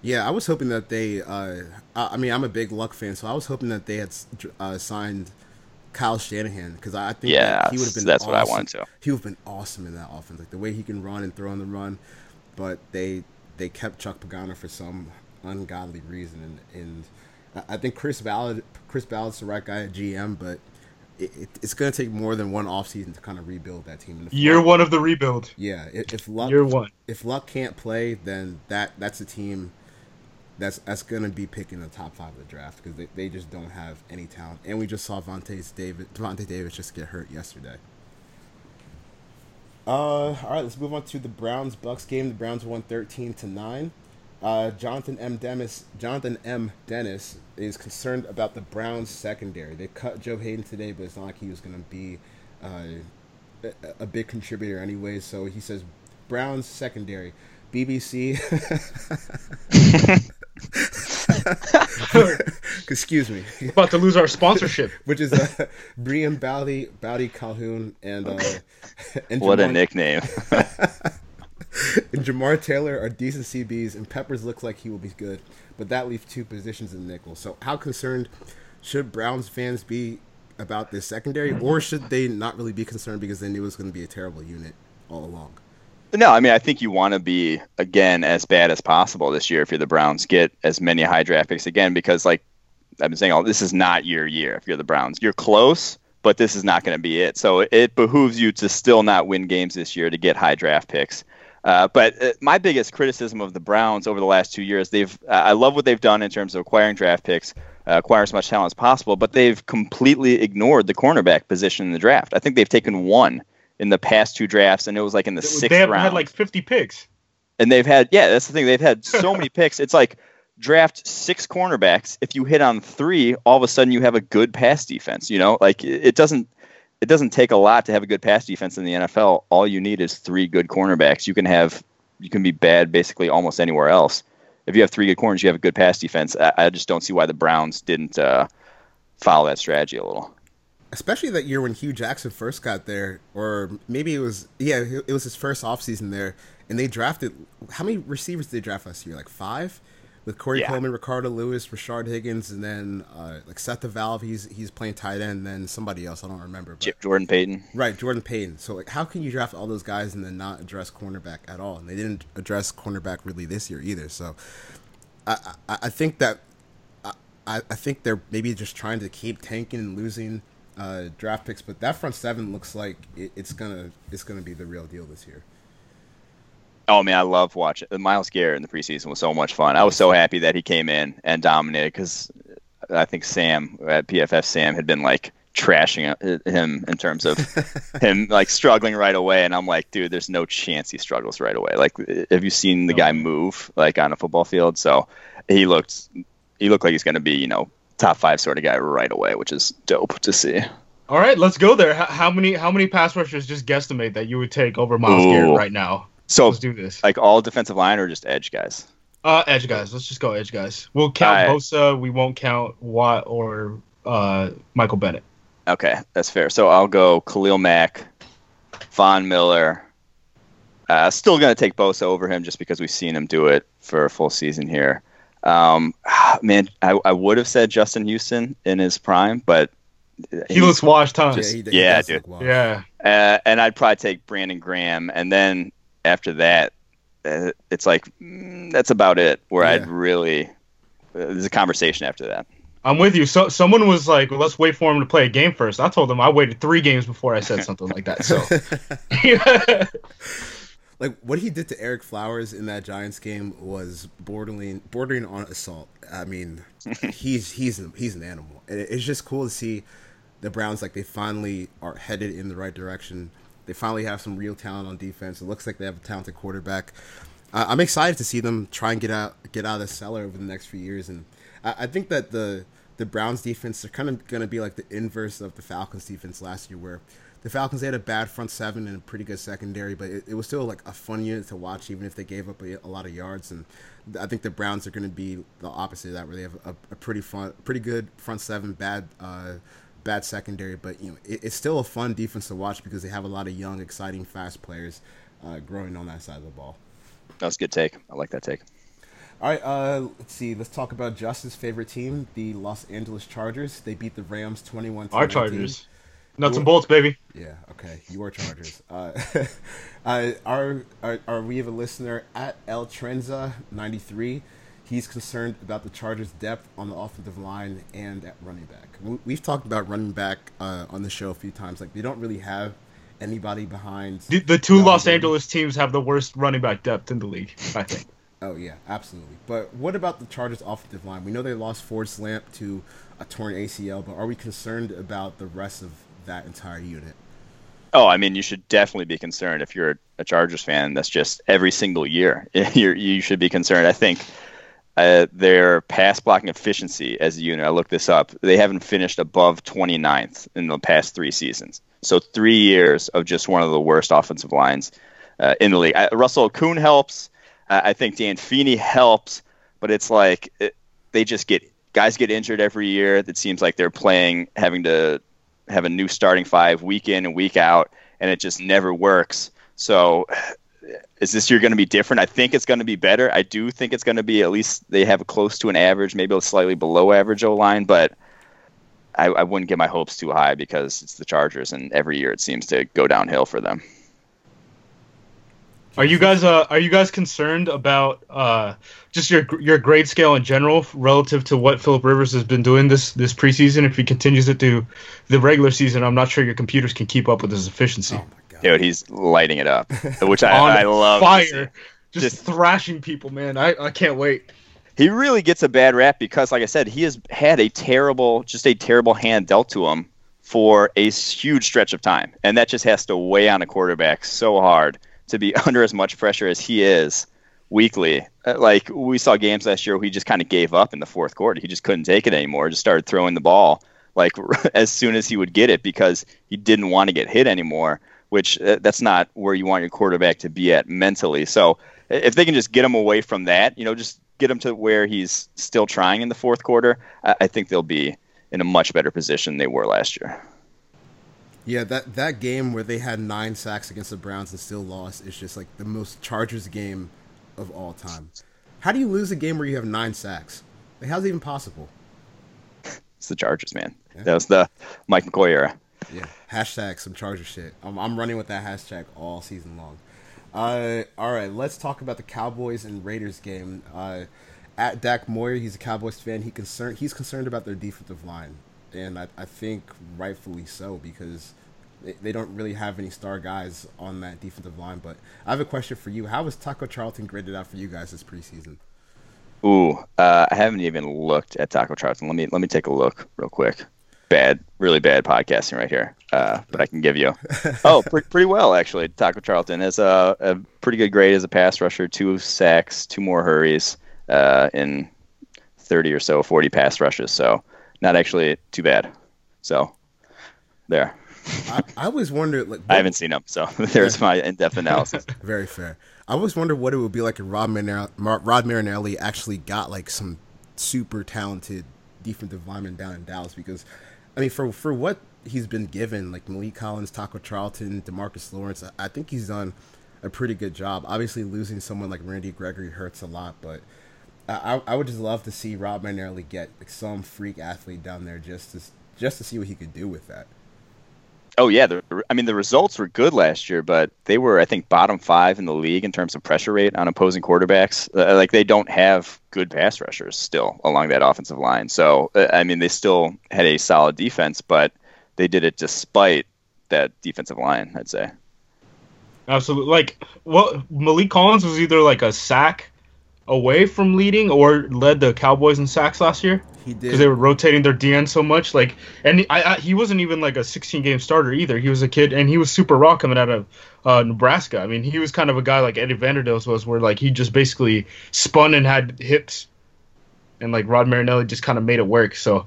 Yeah, I was hoping that they. Uh, I I mean, I'm a big Luck fan, so I was hoping that they had uh, signed Kyle Shanahan because I think Yeah, he would have been. that's what I awesome. wanted to. He would have been awesome in that offense, like the way he can run and throw on the run. But they they kept Chuck Pagano for some ungodly reason, and, and I- I think Chris Ballard Chris Ballard's the right guy at GM, but it, it, it's going to take more than one offseason to kind of rebuild that team. And Year Luck- one of the rebuild. Yeah, if, if Luck Year one. if Luck can't play, then that that's a team that's that's gonna be picking the top five of the draft because they, they just don't have any talent. And we just saw Vontae David Devontae Davis just get hurt yesterday. Uh, all right, let's move on to the Browns Bucks game. The Browns won thirteen to nine. Uh, Jonathan M. Dennis Jonathan M. Dennis is concerned about the Browns secondary. They cut Joe Haden today, but it's not like he was gonna be uh, a, a big contributor anyway. So he says Browns secondary. BBC. Excuse me. About to lose our sponsorship. Which is uh, Brian Boddy, Boddy Calhoun, and uh, and What a nickname! and Jamar Taylor are decent CBs, and Peppers looks like he will be good, but that leaves two positions in the nickel. So, how concerned should Browns fans be about this secondary, or should they not really be concerned because they knew it was going to be a terrible unit all along? no, I mean, I think you want to be again as bad as possible this year if you're the Browns. Get as many high draft picks again because, like I've been saying, all this is not your year. If you're the Browns, you're close, but this is not going to be it. So it behooves you to still not win games this year to get high draft picks. Uh, but uh, my biggest criticism of the Browns over the last two years, they've uh, I love what they've done in terms of acquiring draft picks, uh, acquire as much talent as possible, but they've completely ignored the cornerback position in the draft. I think they've taken one in the past two drafts, and it was like in the sixth they have round had like 50 picks. and they've had yeah that's the thing they've had so many picks it's like draft six cornerbacks if you hit on three all of a sudden you have a good pass defense you know like it doesn't it doesn't take a lot to have a good pass defense in the NFL all you need is three good cornerbacks. You can have you can be bad basically almost anywhere else. If you have three good corners you have a good pass defense. I, I just don't see why the Browns didn't uh, follow that strategy a little. Especially that year when Hue Jackson first got there, or maybe it was yeah, it was his first offseason there, and they drafted how many receivers did they draft last year? Like five, with Corey Yeah. Coleman, Ricardo Louis, Rashard Higgins, and then uh, like Seth DeValve. He's he's playing tight end, and then somebody else I don't remember. But, Jordan Payton Right, Jordan Payton. So like, how can you draft all those guys and then not address cornerback at all? And they didn't address cornerback really this year either. So I I, I think that I, I I think they're maybe just trying to keep tanking and losing uh, draft picks, but that front seven looks like it, it's gonna it's gonna be the real deal this year. Oh man, I love watching Myles Garrett in the preseason was so much fun. I was so happy that he came in and dominated because I think Sam at PFF Sam had been like trashing uh, him in terms of him like struggling right away, and I'm like, dude, there's no chance he struggles right away. Like, have you seen the guy move like on a football field? So he looked he looked like he's going to be you know top five sort of guy right away, which is dope to see. All right, let's go there. How, how many how many pass rushers just guesstimate that you would take over Myles Ooh. Garrett right now? So Let's do this. like all defensive line or just edge guys? Uh, edge guys. Let's just go edge guys. We'll count Alright. Bosa. We won't count Watt or uh, Michael Bennett. Okay, that's fair. So I'll go Khalil Mack, Von Miller. Uh, still going to take Bosa over him just because we've seen him do it for a full season here. Um, man, I, I would have said Justin Houston in his prime, but He looks washed, huh? Yeah, he, he Yeah, dude. look wild. Yeah. Uh, and I'd probably take Brandon Graham, and then after that, uh, it's like mm, that's about it. Where I'd really uh, there's a conversation after that. I'm with you. So someone was like, well, "Let's wait for him to play a game first. I told them I waited three games before I said something like that. So, like what he did to Ereck Flowers in that Giants game was bordering bordering on assault. I mean, he's he's he's an animal. And it's just cool to see the Browns like they finally are headed in the right direction. They finally have some real talent on defense. It looks like they have a talented quarterback. Uh, I'm excited to see them try and get out get out of the cellar over the next few years. And I, I think that the the Browns defense are kind of going to be like the inverse of the Falcons defense last year, where the Falcons they had a bad front seven and a pretty good secondary, but it, it was still like a fun unit to watch, even if they gave up a, a lot of yards. And I think the Browns are going to be the opposite of that, where they have a, a pretty fun, pretty good front seven, bad. Uh, bad secondary, but you know it, it's still a fun defense to watch because they have a lot of young, exciting, fast players uh, growing on that side of the ball. That was a good take. I like that take. All right, uh, let's see. Let's talk about Justin's favorite team, the Los Angeles Chargers. They beat the Rams twenty-one. to our 19. Chargers, nuts and bolts, baby. Yeah. Okay. Your Chargers. uh, uh, our, our, our we have a listener at El Trenza ninety three. He's concerned about the Chargers' depth on the offensive line and at running back. We- We've talked about running back uh, on the show a few times. Like they don't really have anybody behind. The, the two Los Gordon. Angeles teams have the worst running back depth in the league. I think. Oh yeah, absolutely. But what about the Chargers' offensive line? We know they lost Forrest Lamp to a torn ACL, but are we concerned about the rest of that entire unit? Oh, I mean, you should definitely be concerned if you're a Chargers fan. That's just every single year. You're, you should be concerned. I think uh, their pass blocking efficiency as a unit, I looked this up, they haven't finished above 29th in the past three seasons. So three years of just one of the worst offensive lines uh, in the league. I, Russell Okung helps. Uh, I think Dan Feeney helps, but it's like it, they just get guys get injured every year. It seems like they're playing, having to have a new starting five week in and week out, and it just never works. So, is this year going to be different? I think it's going to be better. I do think it's going to be at least they have close to an average, maybe a slightly below average O line, but I, I wouldn't get my hopes too high because it's the Chargers, and every year it seems to go downhill for them. Are you guys uh are you guys concerned about uh just your your grade scale in general relative to what Philip Rivers has been doing this this preseason? If he continues it through the regular season, I'm not sure your computers can keep up with his efficiency. Oh my god! Dude, he's lighting it up, which I, On I love. fire, just, Just- thrashing people, man. I, I can't wait. he really gets a bad rap because, like I said, he has had a terrible, just a terrible hand dealt to him for a huge stretch of time, and that just has to weigh on a quarterback so hard to be under as much pressure as he is weekly. Uh, Like we saw games last year, where he just kind of gave up in the fourth quarter. He just couldn't take it anymore. Just started throwing the ball like as soon as he would get it because he didn't want to get hit anymore. Which uh, that's not where you want your quarterback to be at mentally. So if they can just get him away from that, you know, just get him to where he's still trying in the fourth quarter, I, I think they'll be in a much better position than they were last year. Yeah, that that game where they had nine sacks against the Browns and still lost is just like the most Chargers game of all time. How do you lose a game where you have nine sacks? Like, how's it even possible? It's the Chargers, man. That was the Mike McCoy era. Yeah, hashtag some Charger shit. I'm, I'm running with that hashtag all season long. Uh, all right, let's talk about the Cowboys and Raiders game. Uh, at Dak Moyer, he's a Cowboys fan. He concerned. He's concerned about their defensive line, and I, I think rightfully so because they, they don't really have any star guys on that defensive line. But I have a question for you: How was Taco Charlton graded out for you guys this preseason? Ooh, uh, I haven't even looked at Taco Charlton. Let me let me take a look real quick. Bad, really bad podcasting right here. Uh, but I can give you. Oh, pre- pretty well actually. Taco Charlton has a, a pretty good grade as a pass rusher. Two sacks, two more hurries uh, in thirty or so, forty pass rushes. So not actually too bad. So there. I, I always wondered, like, I haven't seen him, so there's my in-depth analysis. Very fair. I always wondered what it would be like if Rod, Marinelli, Rod Marinelli actually got like some super talented defensive lineman down in Dallas because, I mean, for for what he's been given, like Maliek Collins, Taco Charlton, Demarcus Lawrence, I, I think he's done a pretty good job. Obviously, losing someone like Randy Gregory hurts a lot, but I, I would just love to see Rob Marinelli get like, some freak athlete down there just to just to see what he could do with that. Oh yeah, the, I mean the results were good last year, but they were I think bottom five in the league in terms of pressure rate on opposing quarterbacks. Uh, like they don't have good pass rushers still along that offensive line. So uh, I mean they still had a solid defense, but they did it despite that defensive line. I'd say. Absolutely. Like, well, Maliek Collins was either like a sack away from leading or led the Cowboys in sacks last year. He did because they were rotating their DN so much. Like, and I, I, he wasn't even like a 16 game starter either. He was a kid, and he was super raw coming out of uh, Nebraska. I mean, he was kind of a guy like Eddie Vanderdoes was, where like he just basically spun and had hips, and like Rod Marinelli just kind of made it work. So,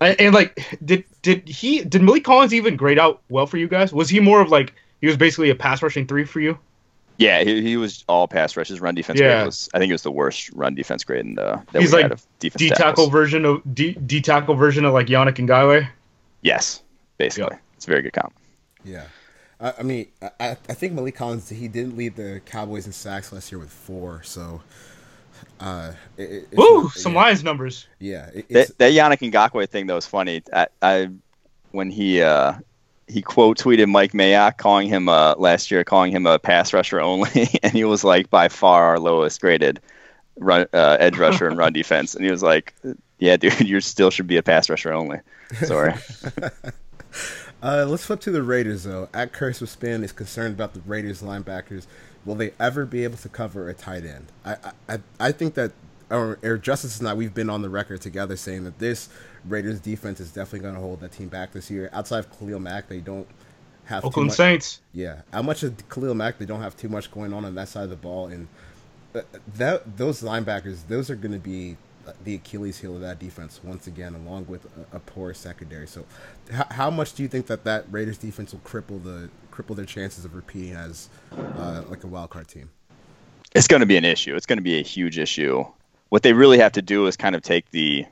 and, and like, did did he did Maliek Collins even grade out well for you guys? Was he more of like he was basically a pass rushing three for you? Yeah, he, he was all pass rushes. Run defense Yeah. grade was I think it was the worst run defense grade in the that He's we like had of defense D tackle version of D, D tackle version of like Yannick Ngakoue. Yes, basically, it's a very good comp. Yeah. I, I mean, I, I I think Maliek Collins, he didn't lead the Cowboys in sacks last year with four, so. Uh, it, it- it's Woo, not- some yeah, Lions numbers. Yeah. it- That, it's, that Yannick Ngakoue thing though was funny. I, I when he uh, he quote tweeted Mike Mayock calling him uh, last year calling him a pass rusher only, and he was like by far our lowest graded run uh, edge rusher and run defense, and he was like, "Yeah, dude, you still should be a pass rusher only." Sorry. Uh, let's flip to the Raiders, though. At Curse with Spin is concerned about the Raiders linebackers. Will they ever be able to cover a tight end? I I, I- think that, or, or Justice and I, we've been on the record together saying that this Raiders defense is definitely going to hold that team back this year. Outside of Khalil Mack, they don't have too Oakland much. Saints. Yeah, how much of Khalil Mack? They don't have too much going on on that side of the ball, and uh, that those linebackers, those are going to be the Achilles heel of that defense once again, along with a, a poor secondary. So, how, how much do you think that that Raiders defense will cripple the cripple their chances of repeating as uh, like a wild card team? it's going to be an issue. It's going to be a huge issue. What they really have to do is kind of take the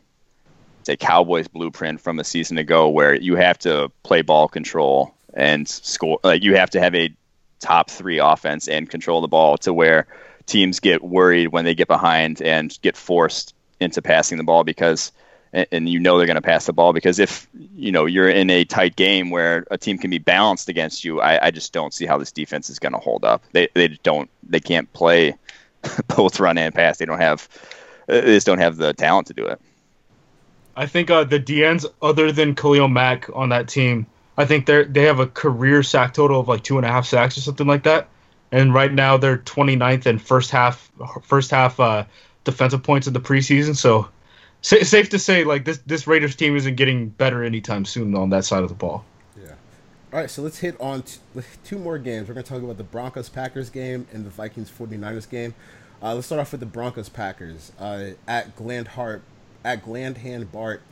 say Cowboys blueprint from a season ago, where you have to play ball control and score. Like you have to have a top three offense and control the ball to where teams get worried when they get behind and get forced into passing the ball because and, and you know they're going to pass the ball because if you know you're in a tight game where a team can be balanced against you, I, I just don't see how this defense is going to hold up. They they don't they can't play both run and pass. They don't have they just don't have the talent to do it. I think uh, the DNs, other than Khalil Mack on that team, I think they they have a career sack total of like two and a half sacks or something like that. And right now they're 29th in first half first half uh, defensive points of the preseason. So sa- safe to say, like this this Raiders team isn't getting better anytime soon on that side of the ball. Yeah. All right, so let's hit on t- two more games. We're going to talk about the Broncos Packers game and the Vikings 49ers game. Uh, let's start off with the Broncos Packers. Uh, at Gland Hart, at Glandhand Bart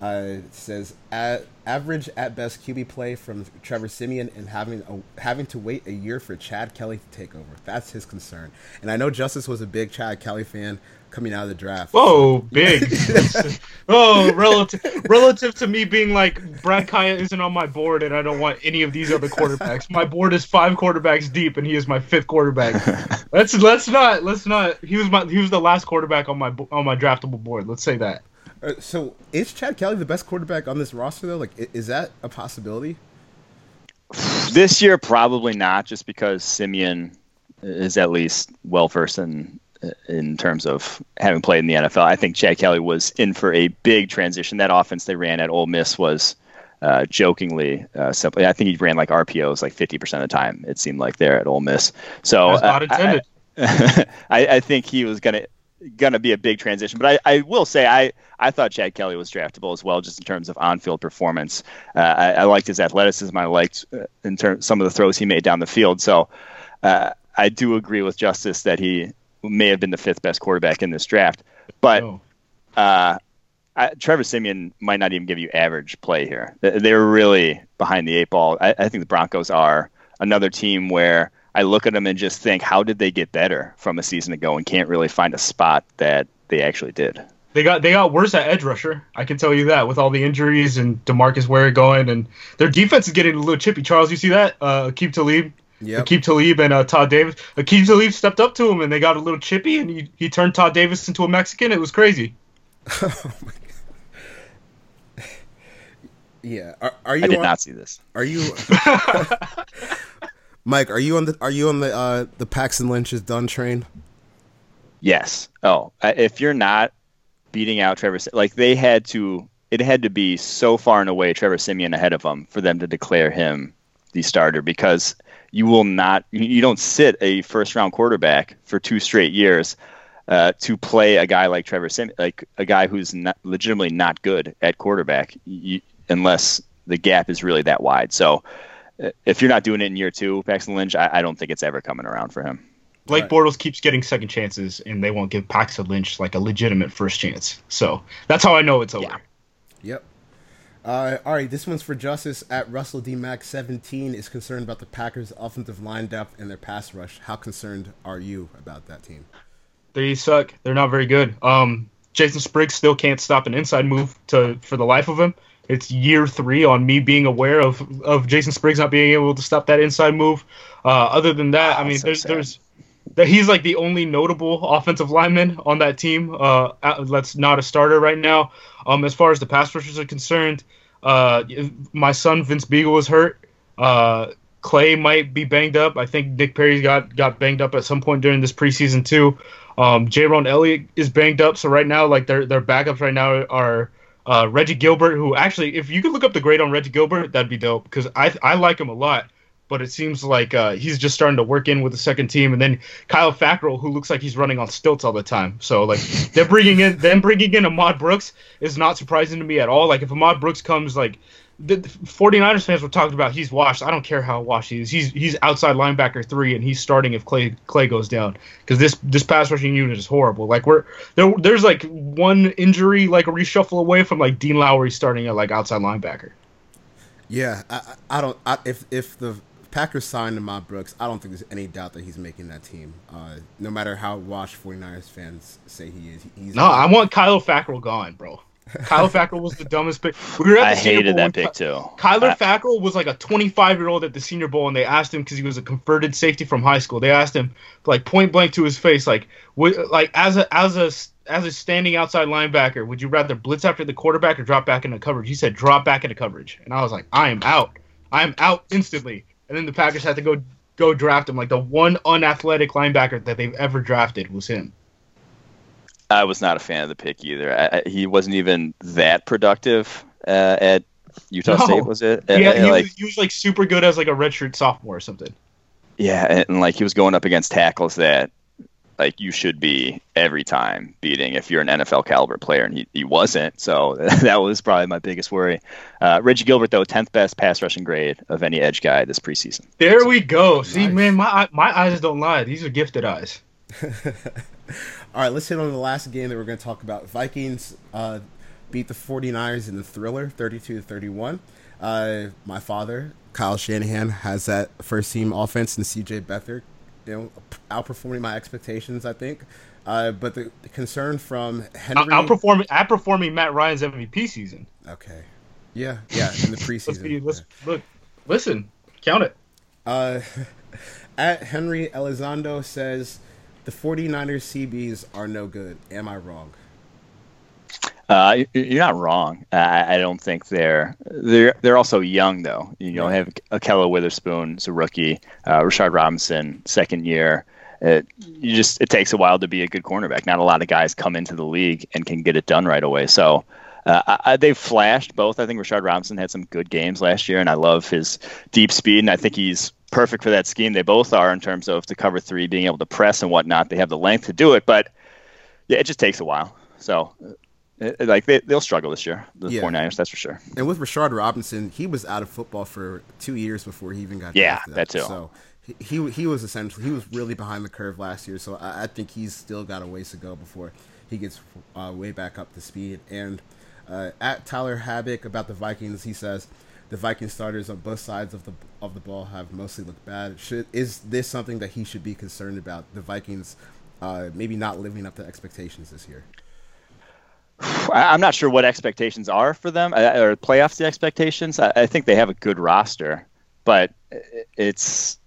uh, says average at best QB play from Trevor Siemian and having a, having to wait a year for Chad Kelly to take over. That's his concern. And I know Justice was a big Chad Kelly fan coming out of the draft. Whoa, big. oh, relative relative to me being like Brad Kaaya isn't on my board and I don't want any of these other quarterbacks. My board is five quarterbacks deep and he is my fifth quarterback. Let's let's not let's not. He was my he was the last quarterback on my on my draftable board. Let's say that. Uh, so is Chad Kelly the best quarterback on this roster though? Like, is that a possibility? This year, probably not, just because Siemian is at least well versed in in terms of having played in the NFL. I think Chad Kelly was in for a big transition. That offense they ran at Ole Miss was uh, jokingly uh, simply. I think he ran like RPOs like 50% of the time. It seemed like there at Ole Miss. So That's not uh, intended. I, I think he was gonna gonna be a big transition. But I, I will say I, I thought Chad Kelly was draftable as well, just in terms of on field performance. Uh, I, I liked his athleticism. I liked uh, in terms some of the throws he made down the field. So uh, I do agree with Justice that he may have been the fifth best quarterback in this draft. But No. uh, I, Trevor Siemian might not even give you average play here. They- They're really behind the eight ball. I, I think the Broncos are another team where I look at them and just think, how did they get better from a season ago and can't really find a spot that they actually did. They got they got worse at edge rusher. I can tell you that with all the injuries and Demarcus Ware going, and their defense is getting a little chippy. Charles, you see that? Uh, Aqib Talib, Yep. Aqib Talib, and uh, Todd Davis. Aqib Talib stepped up to him, and they got a little chippy, and he, he turned Todd Davis into a Mexican. It was crazy. oh my god! Yeah. Are, are you I did on, not see this. Are you Mike, are you on the are you on the uh the Paxton Lynch is done train? Yes. Oh, if you're not beating out Trevor, like they had to, it had to be so far and away Trevor Siemian ahead of them for them to declare him the starter because you will not, you- you don't sit a first round quarterback for two straight years uh, to play a guy like Trevor Siemian, like a guy who's not, legitimately not good at quarterback, you, unless the gap is really that wide. So. uh, If you're not doing it in year two, Paxton Lynch, I, I don't think it's ever coming around for him. Blake Right. Bortles keeps getting second chances, and they won't give Paxton Lynch like a legitimate first chance. So that's how I know it's over. Yeah. Yep. Uh, all right, this one's for Justice at Russell D Mac 17 is concerned about the Packers' offensive line depth and their pass rush. How concerned are you about that team? They suck. They're not very good. Um, Jason Spriggs still can't stop an inside move to for the life of him. It's year three on me being aware of of Jason Spriggs not being able to stop that inside move. Uh, other than that, I mean, so there's sad. there's that he's like the only notable offensive lineman on that team. Uh, out- that's not a starter right now. Um, as far as the pass rushers are concerned, uh, my son Vince Biegel was hurt. Uh, Clay might be banged up. I think Nick Perry got got banged up at some point during this preseason too. Um, Jayrone Elliott is banged up, so right now, like their their backups right now are uh, Reggie Gilbert, who actually, if you could look up the grade on Reggie Gilbert, that'd be dope because I I like him a lot. But it seems like uh, he's just starting to work in with the second team, and then Kyle Fackrell, who looks like he's running on stilts all the time. So like they're bringing in them bringing in Ahmad Brooks is not surprising to me at all. Like if Ahmad Brooks comes like the the 49ers fans were talking about he's washed. I don't care how washed he is. He's he's outside linebacker three, and he's starting if Clay Clay goes down because this this pass rushing unit is horrible. Like we're there. There's like one injury like a reshuffle away from like Dean Lowry starting at like outside linebacker. Yeah, I, I I don't. I, if if the Packers signed Ahmad Brooks, I don't think there's any doubt that he's making that team. Uh, no matter how washed 49ers fans say he is, he's No, I want Kyle Fackrell gone, bro. Kyle Fackrell was the dumbest pick. We were at the I Senior hated Bowl when that pick Ky- too. Kyler I- Fackrell was like a 25 year old at the Senior Bowl, and they asked him because he was a converted safety from high school. They asked him like point blank to his face, like, would, like as a as a as a standing outside linebacker, would you rather blitz after the quarterback or drop back into coverage? He said drop back into coverage, and I was like, I am out. I am out instantly. And then the Packers had to go go draft him. Like the one unathletic linebacker that they've ever drafted was him. I was not a fan of the pick either. I, I, he wasn't even that productive uh, at Utah No. State, was it? Yeah, he, like, was, he was like super good as like a redshirt sophomore or something. yeah, and like he was going up against tackles that like you should be every time beating if you're an NFL caliber player, and he, he wasn't. So that was probably my biggest worry. Uh, Reggie Gilbert, though, tenth best pass rushing grade of any edge guy this preseason. There we go. See, Nice. man, my my eyes don't lie. These are gifted eyes. All right, let's hit on the last game that we're going to talk about. Vikings uh, beat the 49ers in the thriller, 32 to 31. Uh, my father, Kyle Shanahan, has that first team offense and CJ Beathard, you know, outperforming my expectations, I think. Uh, but the, the concern from Henry. Outperforming outperforming Matt Ryan's MVP season. Okay. Yeah, yeah, in the Let's be, preseason. let's look. Listen, count it. Uh, at Henry Elizondo says the 49ers CBs are no good. Am I wrong? Uh, you're not wrong. I, I don't think they're they're they're also young though. You know, have Ahkello Witherspoon as a rookie, uh, Rashard Robinson second year. It, you just it takes a while to be a good cornerback. Not a lot of guys come into the league and can get it done right away. So uh, I, they've flashed both. I think Rashard Robinson had some good games last year, and I love his deep speed, and I think he's perfect for that scheme. They both are in terms of the cover three, being able to press and whatnot. They have the length to do it, but yeah, it just takes a while. So, uh, like they, they'll struggle this year, the Yeah. 49ers, that's for sure. And with Rashard Robinson, he was out of football for two years before he even got Yeah, drafted. that too. So he, he was essentially he was really behind the curve last year. So I, I think he's still got a ways to go before he gets uh, way back up to speed. And uh, at Tyler Habik about the Vikings, he says the Viking starters on both sides of the of the ball have mostly looked bad. Should is this something that he should be concerned about? The Vikings uh, maybe not living up to expectations this year. I'm not sure what expectations are for them uh, or playoffs. The expectations. I, I think they have a good roster, but it's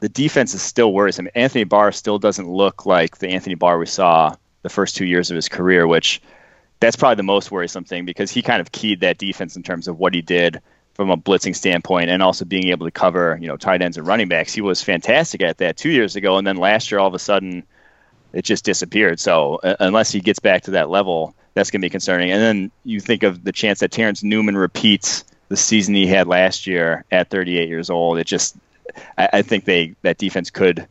the defense is still worrisome. Anthony Barr still doesn't look like the Anthony Barr we saw the first two years of his career, which that's probably the most worrisome thing because he kind of keyed that defense in terms of what he did from a blitzing standpoint and also being able to cover, you know, tight ends and running backs. He was fantastic at that two years ago, and then last year all of a sudden it just disappeared. So uh, unless he gets back to that level, that's going to be concerning. And then you think of the chance that Terence Newman repeats the season he had last year at 38 years old. It just, I, I think they that defense could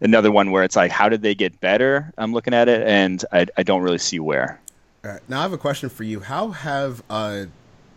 another one where it's like, how did they get better? I'm looking at it, and I, I don't really see where. All right, now I have a question for you. How have uh,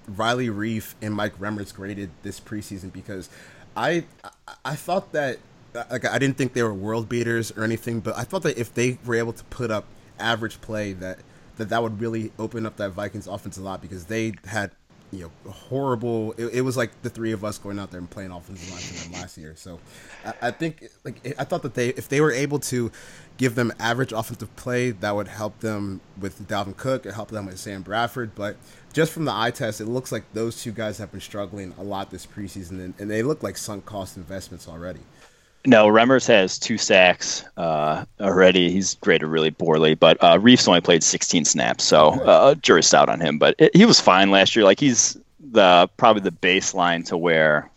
Riley Reiff and Mike Remmers graded this preseason? Because I I- I thought that like I didn't think they were world beaters or anything, but I thought that if they were able to put up average play, that that that would really open up that Vikings offense a lot because they had you know horrible. It, it was like the three of us going out there and playing offensive line for them last year. So I, I think like I thought that they if they were able to give them average offensive play, that would help them with Dalvin Cook, it help them with Sam Bradford. But just from the eye test, it looks like those two guys have been struggling a lot this preseason, and, and they look like sunk cost investments already. No, Remmers has two sacks uh, already. He's graded really poorly, but uh, Reiff's only played 16 snaps, so uh, jury's out on him. But it, he was fine last year. Like he's the probably the baseline to where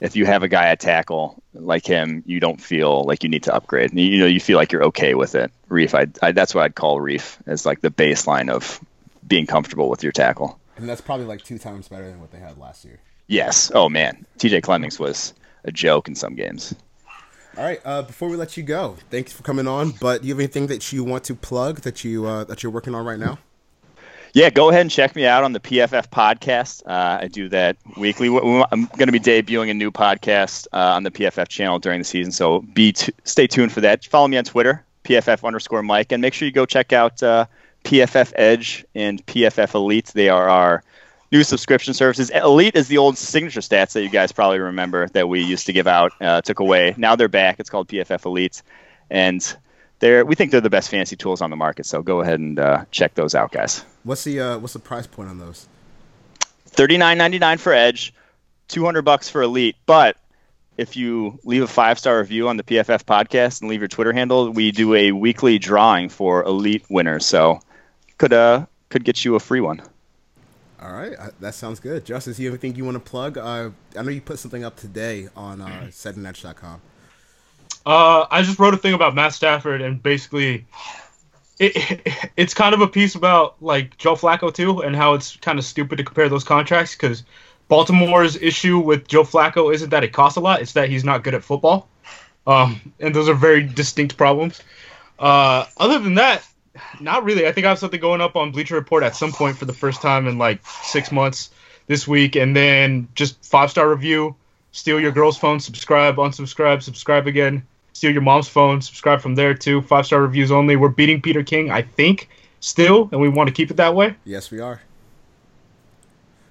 if you have a guy at tackle like him, you don't feel like you need to upgrade. You, you know, you feel like you're okay with it. Reiff, I, I that's what I'd call Reiff as like the baseline of being comfortable with your tackle. And that's probably like two times better than what they had last year. Yes. Oh man, T.J. Clemmings was a joke in some games. All right. Uh, before we let you go, thanks for coming on. But do you have anything that you want to plug that you uh, that you're working on right now? Yeah, go ahead and check me out on the PFF podcast. Uh, I do that weekly. We- we- I'm going to be debuting a new podcast uh, on the PFF channel during the season, so be t- stay tuned for that. Follow me on Twitter, PFF underscore Mike, and make sure you go check out uh, PFF Edge and PFF Elite. They are our new subscription services. Elite is the old signature stats that you guys probably remember that we used to give out, uh, took away. Now they're back. It's called PFF Elite, and they're we think they're the best fantasy tools on the market. So go ahead and uh, check those out, guys. What's the uh, what's the price point on those? thirty nine ninety nine for Edge, two hundred bucks for Elite. But if you leave a five star review on the PFF podcast and leave your Twitter handle, we do a weekly drawing for Elite winners. So could uh could get you a free one. All right, uh, that sounds good. Justice, you have anything you want to plug? Uh, I know you put something up today on uh, setandedge.com. Uh, I just wrote a thing about Matt Stafford, and basically, it, it's kind of a piece about like Joe Flacco too, and how it's kind of stupid to compare those contracts because Baltimore's issue with Joe Flacco isn't that it costs a lot; it's that he's not good at football. Um, and those are very distinct problems. Uh, other than that, not really. I think I have something going up on Bleacher Report at some point for the first time in like six months this week, and then just five star review. Steal your girl's phone, subscribe, unsubscribe, subscribe again. Steal your mom's phone, subscribe from there too. Five star reviews only. We're beating Peter King, I think, still, and we want to keep it that way. Yes, we are.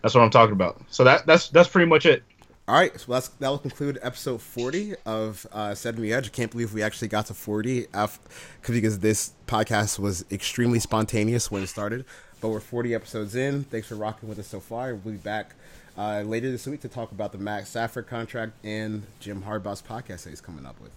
That's what I'm talking about. So that that's that's pretty much it. All right, so that's, that will conclude episode 40 of uh, the Edge. I can't believe we actually got to 40 af- because this podcast was extremely spontaneous when it started. But we're 40 episodes in. Thanks for rocking with us so far. We'll be back uh, later this week to talk about the Max Stafford contract and Jim Harbaugh's podcast that he's coming up with.